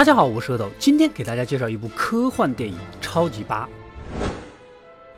大家好，我是阿斗，今天给大家介绍一部科幻电影《超级八》。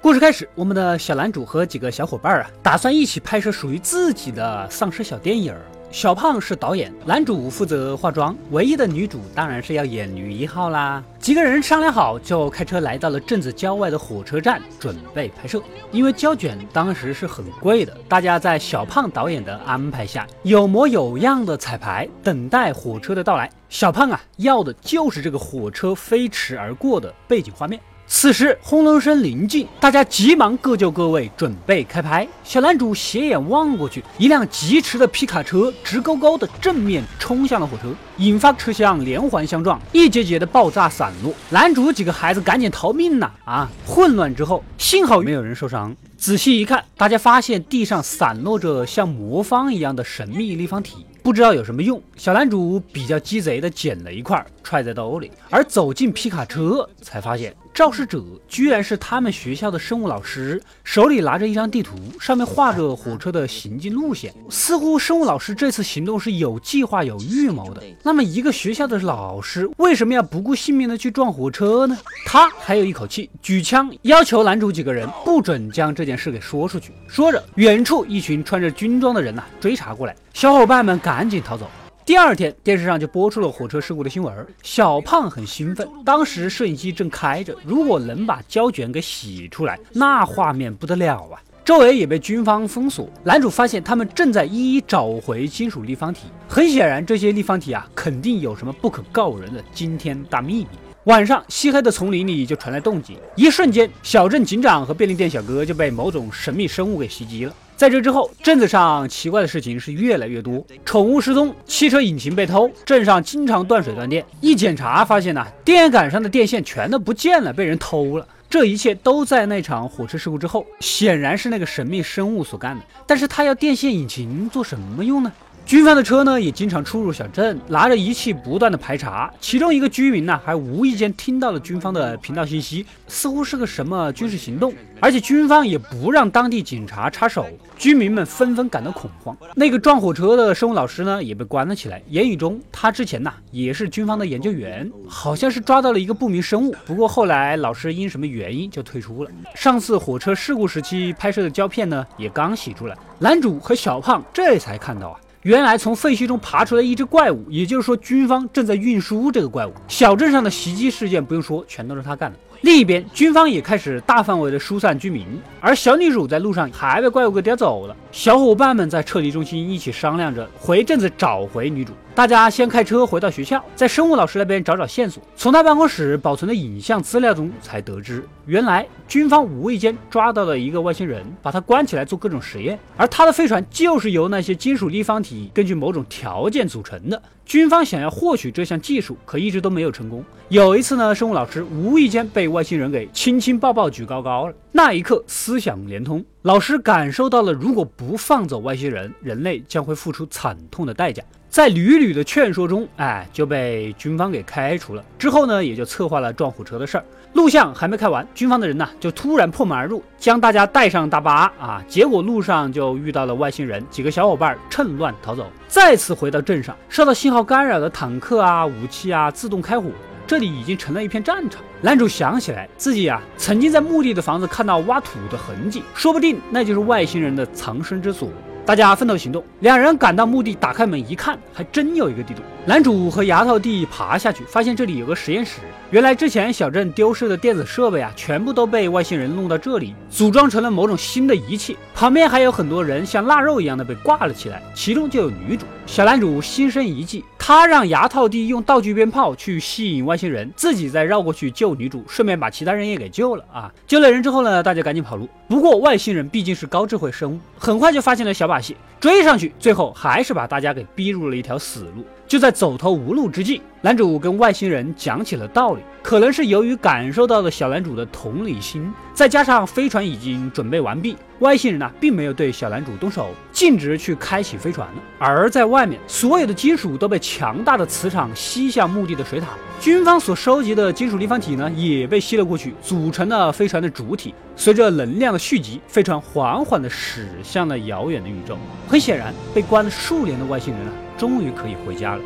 故事开始，我们的小男主和几个小伙伴啊，打算一起拍摄属于自己的丧尸小电影。小胖是导演，男主负责化妆，唯一的女主当然是要演女一号啦。几个人商量好，就开车来到了镇子郊外的火车站，准备拍摄。因为胶卷当时是很贵的，大家在小胖导演的安排下，有模有样的彩排，等待火车的到来。小胖啊，要的就是这个火车飞驰而过的背景画面。此时轰隆声临近，大家急忙各就各位，准备开拍。小男主斜眼望过去，一辆疾驰的皮卡车直勾勾的正面冲向了火车，引发车厢连环相撞，一节节的爆炸散落。男主几个孩子赶紧逃命呐！啊，混乱之后，幸好没有人受伤。仔细一看，大家发现地上散落着像魔方一样的神秘立方体。不知道有什么用，小男主比较鸡贼的捡了一块，揣在兜里。而走进皮卡车，才发现肇事者居然是他们学校的生物老师，手里拿着一张地图，上面画着火车的行进路线。似乎生物老师这次行动是有计划、有预谋的。那么，一个学校的老师为什么要不顾性命的去撞火车呢？他还有一口气，举枪要求男主几个人不准将这件事给说出去。说着，远处一群穿着军装的人呐追查过来。小伙伴们赶紧逃走。第二天，电视上就播出了火车事故的新闻。小胖很兴奋，当时摄影机正开着，如果能把胶卷给洗出来，那画面不得了啊！周围也被军方封锁。男主发现他们正在一一找回金属立方体，很显然，这些立方体啊，肯定有什么不可告人的惊天大秘密。晚上，漆黑的丛林里就传来动静，一瞬间，小镇警长和便利店小哥就被某种神秘生物给袭击了。在这之后，镇子上奇怪的事情是越来越多：宠物失踪，汽车引擎被偷，镇上经常断水断电。一检查发现呢，电杆上的电线全都不见了，被人偷了。这一切都在那场火车事故之后，显然是那个神秘生物所干的。但是他要电线引擎做什么用呢？军方的车呢，也经常出入小镇，拿着仪器不断的排查。其中一个居民呢，还无意间听到了军方的频道信息，似乎是个什么军事行动，而且军方也不让当地警察插手。居民们纷纷感到恐慌。那个撞火车的生物老师呢，也被关了起来。言语中，他之前呢，也是军方的研究员，好像是抓到了一个不明生物。不过后来老师因什么原因就退出了。上次火车事故时期拍摄的胶片呢，也刚洗出来。男主和小胖这才看到啊。原来从废墟中爬出来一只怪物，也就是说，军方正在运输这个怪物。小镇上的袭击事件不用说，全都是他干的。另一边，军方也开始大范围的疏散居民，而小女主在路上还被怪物给叼走了。小伙伴们在撤离中心一起商量着回镇子找回女主。大家先开车回到学校，在生物老师那边找找线索。从他办公室保存的影像资料中才得知，原来军方无意间抓到了一个外星人，把他关起来做各种实验。而他的飞船就是由那些金属立方体根据某种条件组成的。军方想要获取这项技术，可一直都没有成功。有一次呢，生物老师无意间被外星人给亲亲抱抱举高高了，那一刻思思想连通。老师感受到了，如果不放走外星人，人类将会付出惨痛的代价。在屡屡的劝说中，哎，就被军方给开除了。之后呢，也就策划了撞火车的事儿。录像还没开完，军方的人呢就突然破门而入，将大家带上大巴啊。结果路上就遇到了外星人，几个小伙伴趁乱逃走。再次回到镇上，受到信号干扰的坦克啊、武器啊自动开火。这里已经成了一片战场。男主想起来自己啊，曾经在墓地的房子看到挖土的痕迹，说不定那就是外星人的藏身之所。大家分头行动，两人赶到墓地，打开门一看，还真有一个地洞。男主和牙套弟爬下去，发现这里有个实验室。原来之前小镇丢失的电子设备啊，全部都被外星人弄到这里，组装成了某种新的仪器。旁边还有很多人像腊肉一样的被挂了起来，其中就有女主。小男主心生一计，他让牙套弟用道具鞭炮去吸引外星人，自己再绕过去救女主，顺便把其他人也给救了啊！救了人之后呢，大家赶紧跑路。不过外星人毕竟是高智慧生物，很快就发现了小把戏，追上去，最后还是把大家给逼入了一条死路。就在走投无路之际，男主跟外星人讲起了道理。可能是由于感受到了小男主的同理心，再加上飞船已经准备完毕，外星人呢并没有对小男主动手，径直去开启飞船了。而在外面，所有的金属都被强大的磁场吸向墓地的水塔，军方所收集的金属立方体呢也被吸了过去，组成了飞船的主体。随着能量的蓄积，飞船缓缓地驶向了遥远的宇宙。很显然，被关了数年的外星人啊。终于可以回家了。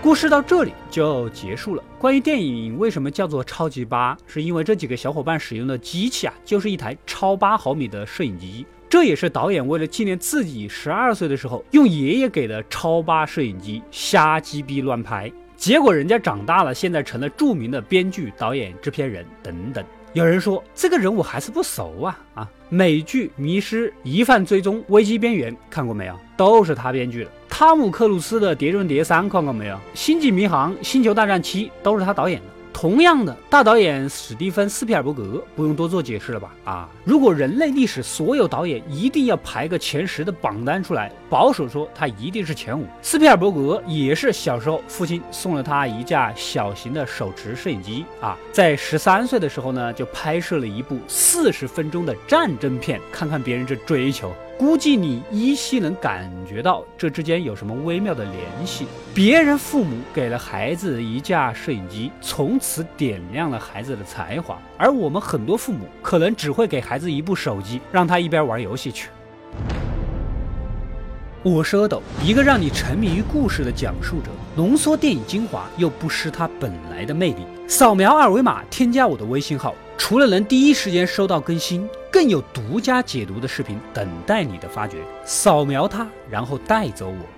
故事到这里就结束了。关于电影为什么叫做超级八，是因为这几个小伙伴使用的机器啊，就是一台超八毫米的摄影机。这也是导演为了纪念自己十二岁的时候，用爷爷给的超八摄影机瞎鸡逼乱拍。结果人家长大了，现在成了著名的编剧、导演、制片人等等。有人说这个人我还是不熟啊啊！美剧《迷失》《疑犯追踪》《危机边缘》看过没有？都是他编剧的。汤姆克鲁斯的《碟中谍三》看过没有？《星际迷航》《星球大战七》都是他导演的。同样的大导演史蒂芬斯皮尔伯格不用多做解释了吧？啊，如果人类历史所有导演一定要排个前十的榜单出来，保守说他一定是前五。斯皮尔伯格也是小时候父亲送了他一架小型的手持摄影机啊，在十三岁的时候呢就拍摄了一部四十分钟的战争片，看看别人这追求。估计你依稀能感觉到这之间有什么微妙的联系。别人父母给了孩子一架摄影机，从此点亮了孩子的才华，而我们很多父母可能只会给孩子一部手机，让他一边玩游戏去。我是阿斗，一个让你沉迷于故事的讲述者，浓缩电影精华又不失它本来的魅力。扫描二维码添加我的微信号。除了能第一时间收到更新，更有独家解读的视频等待你的发掘。扫描它，然后带走我。